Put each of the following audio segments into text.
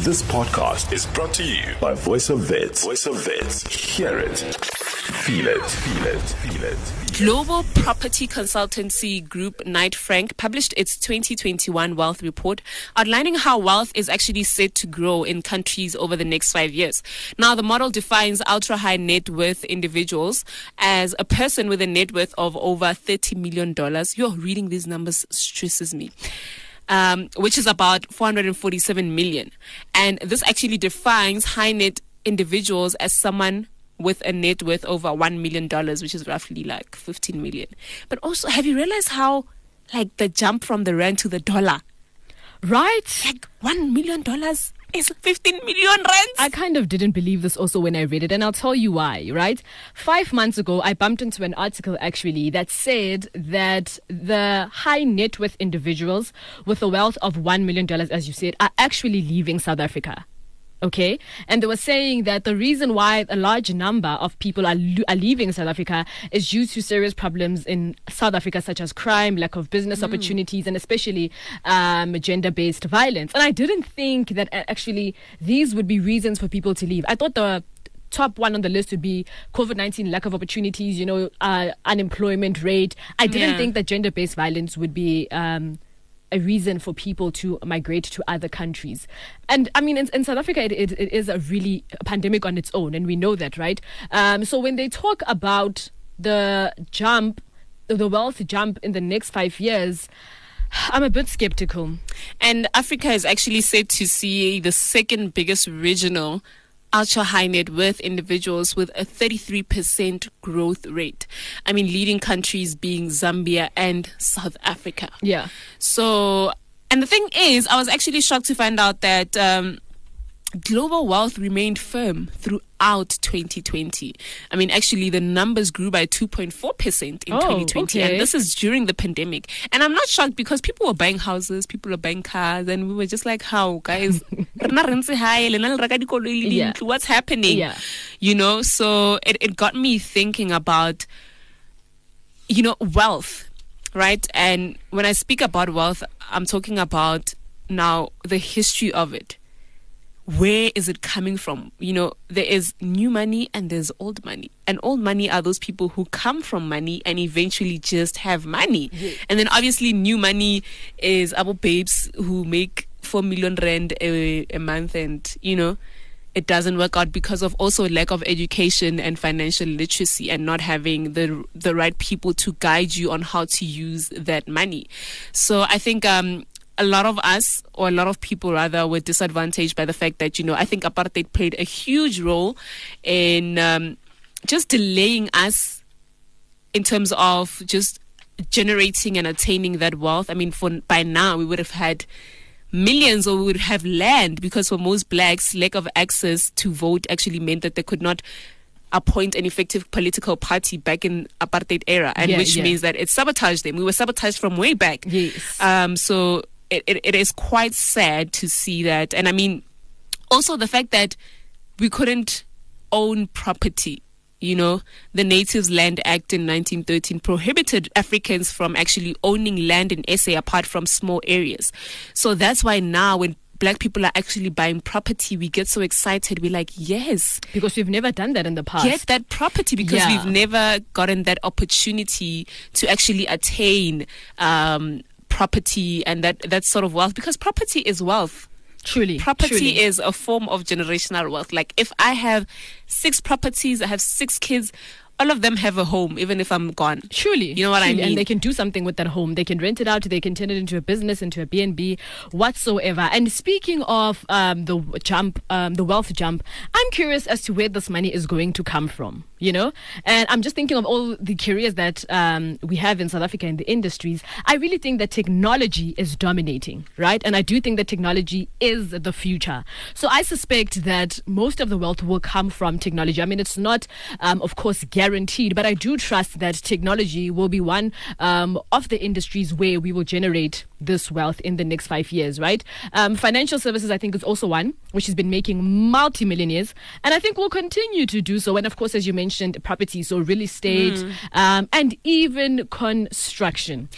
This podcast is brought to you by Voice of Wits. Voice of Wits. Hear it. Feel it. Feel it. Feel it. Global property consultancy group Knight Frank published its 2021 wealth report outlining how wealth is actually set to grow in countries over the next five years. Now, the model defines ultra high net worth individuals as a person with a net worth of over $30 million. You're reading these numbers stresses me um, which is about 447 million. And this actually defines high net individuals as someone with a net worth over $1 million, which is roughly like 15 million. But also, have you realized how, like, the jump from the rand to the dollar? Right? Like, $1 million is 15 million rands. I kind of didn't believe this also when I read it, and I'll tell you why, right? Five months ago, I bumped into an article actually that said that the high net worth individuals with a wealth of $1 million, as you said, are actually leaving South Africa. Okay. And they were saying that the reason why a large number of people are, lo- are leaving South Africa is due to serious problems in South Africa, such as crime, lack of business opportunities, and especially um, gender based violence. And I didn't think that uh, actually these would be reasons for people to leave. I thought the top one on the list would be COVID 19, lack of opportunities, you know, uh, unemployment rate. I didn't Yeah. think that gender based violence would be. Um, a reason for people to migrate to other countries. And I mean, in, in South Africa, it, it, it is a really a pandemic on its own, and we know that, right? Um, so when they talk about the jump, the wealth jump in the next five years, I'm a bit skeptical. And Africa is actually set to see the second biggest regional ultra high net worth individuals with a 33% growth rate. I mean, leading countries being Zambia and South Africa. Yeah. So, and the thing is, I was actually shocked to find out that um, global wealth remained firm throughout 2020. I mean, actually, the numbers grew by 2.4% in Oh, 2020. okay. And this is during the pandemic. And I'm not shocked because people were buying houses, people were buying cars, and we were just like, how, guys? Rena re ntse hae, lena le reka dikoloi le Yeah. What's happening? Yeah. You know, so it, it got me thinking about you know, wealth, right? And when I speak about wealth, I'm talking about now the history of it. Where is it coming from? You know, there is new money and there's old money. And old money are those people who come from money and eventually just have money. And then obviously new money is our babes who make 4 million rand a, a month and, you know, it doesn't work out because of also lack of education and financial literacy and not having the the right people to guide you on how to use that money. So I think um a lot of us or a lot of people rather were disadvantaged by the fact that you know I think apartheid played a huge role in um, just delaying us in terms of just generating and attaining that wealth. I mean, for by now we would have had millions or we would have land because for most blacks, lack of access to vote actually meant that they could not appoint an effective political party back in apartheid era and Yeah, which yeah. means that it sabotaged them we were sabotaged from way back Yes. um so it, it, it is quite sad to see that and i mean also the fact that we couldn't own property. You know, the Natives Land Act in 1913 prohibited Africans from actually owning land in SA apart from small areas. So that's why now when black people are actually buying property, we get so excited. We're like, yes, Because we've never done that in the past. get that property because Yeah. we've never gotten that opportunity to actually attain um, property and that, that sort of wealth because property is wealth Truly. property truly. is a form of generational wealth. Like if I have six properties, I have six kids, all of them have a home, even if I'm gone. Surely. You know what I mean? And they can do something with that home. They can rent it out. They can turn it into a business, into a B&B, whatsoever. And speaking of um, the jump, um, the wealth jump, I'm curious as to where this money is going to come from. You know, and I'm just thinking of all the careers that um, we have in South Africa in the industries. I really think that technology is dominating, right? And I do think that technology is the future. So I suspect that most of the wealth will come from technology. I mean, it's not, um, of course, guaranteed, but I do trust that technology will be one um, of the industries where we will generate this wealth in the next five years, right? Um, financial services, I think, is also one which has been making multi-millionaires, and I think will continue to do so. And of course, as you mentioned, property, so real estate, um, and even construction.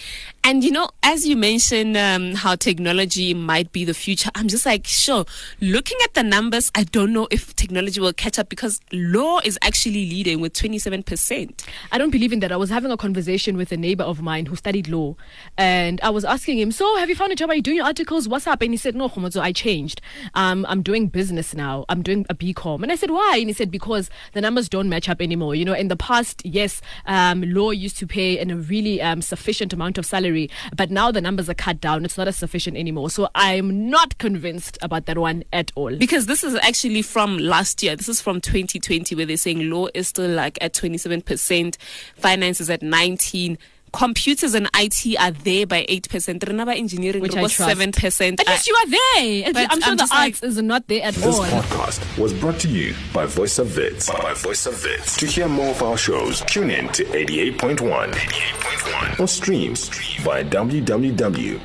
And you know, as you mentioned, um, how technology might be the future, I'm just like, sure. Looking at the numbers, I don't know if technology will catch up because law is actually leading with 27%. I don't believe in that. I was having a conversation with a neighbor of mine who studied law, and I was asking him, "So, have you found a job? Are you doing your articles? What's up?" And he said, "No, Kgomotso, I changed. Um, I'm doing business now. I'm doing a BCom." And I said, "Why?" And he said, "Because the numbers don't match up anymore. You know, in the past, yes, um, law used to pay in a really um, sufficient amount of salary, but now the numbers are cut down. It's not as sufficient anymore. So I'm not convinced about that one at all. Because this is actually from last year. This is from 2020, where they're saying law is still like at 27%, finance is at 19 computers and IT are there by 8%. Renaba engineering Which I was 7%. At least you are there. But I'm sure I'm the just like- arts is not there at This all. This podcast was brought to you by Voice of Wits. By Voice of Wits. To hear more of our shows, tune in to 88.1 88.1 or stream via www.vfm.co.za.